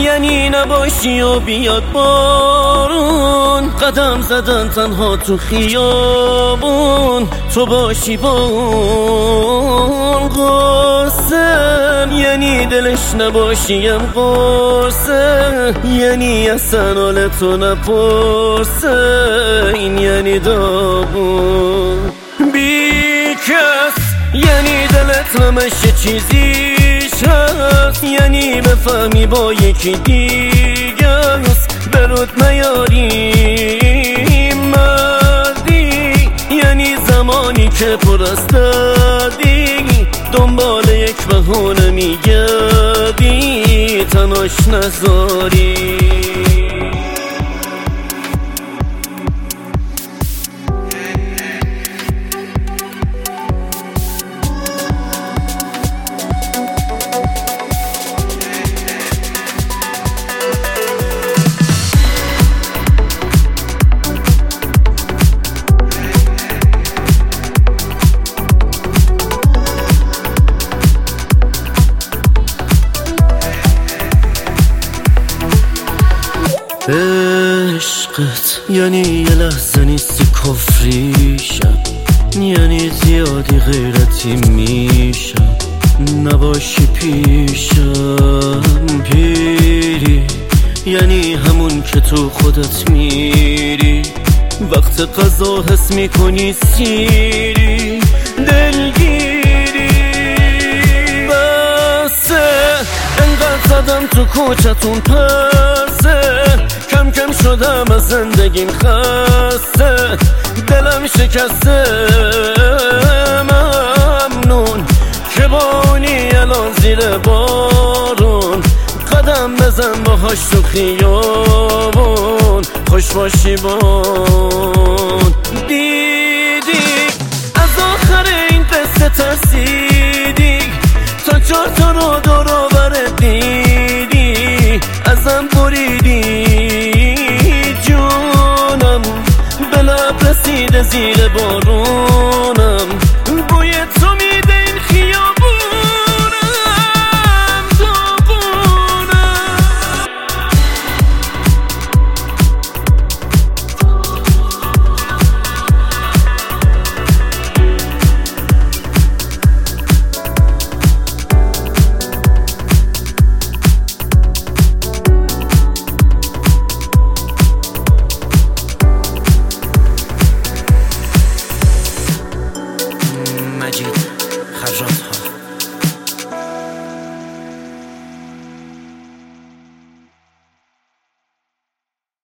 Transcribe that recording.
یعنی نباشی و بیاد بارون. قدم زدن تنها تو خیابون. تو باشی با اون قاسم یعنی دلش نباشیم قرصه یعنی اصلا حال تو نپرسه این یعنی داغون. بی کس یعنی دلت چیزیش هست یعنی بفهمی با یکی دیگه است برود نیاری مردی. یعنی زمانی که پر از دردی. دنبال یک بهونه میگردی. تناش نزاری عشقت یعنی یه لحظه نیستی کفریشم یعنی زیادی غیرتی میشم. نباشی پیشم پیری. یعنی همون که تو خودت میری. وقت قضا حس می‌کنی سیری. دلگیری. بسه انقدر زدم تو کوچتون کم شدم از زندگیم خسته. دلم شکسته. ممنون که بانی الان زیر بارون. قدم بزن باهاش تو خیابون. خوش باشی بون دیدی؟ از آخر این قصه ترسیدی. تا چهار تا رو دور دیدی. ازم بریدی. زیر بارونم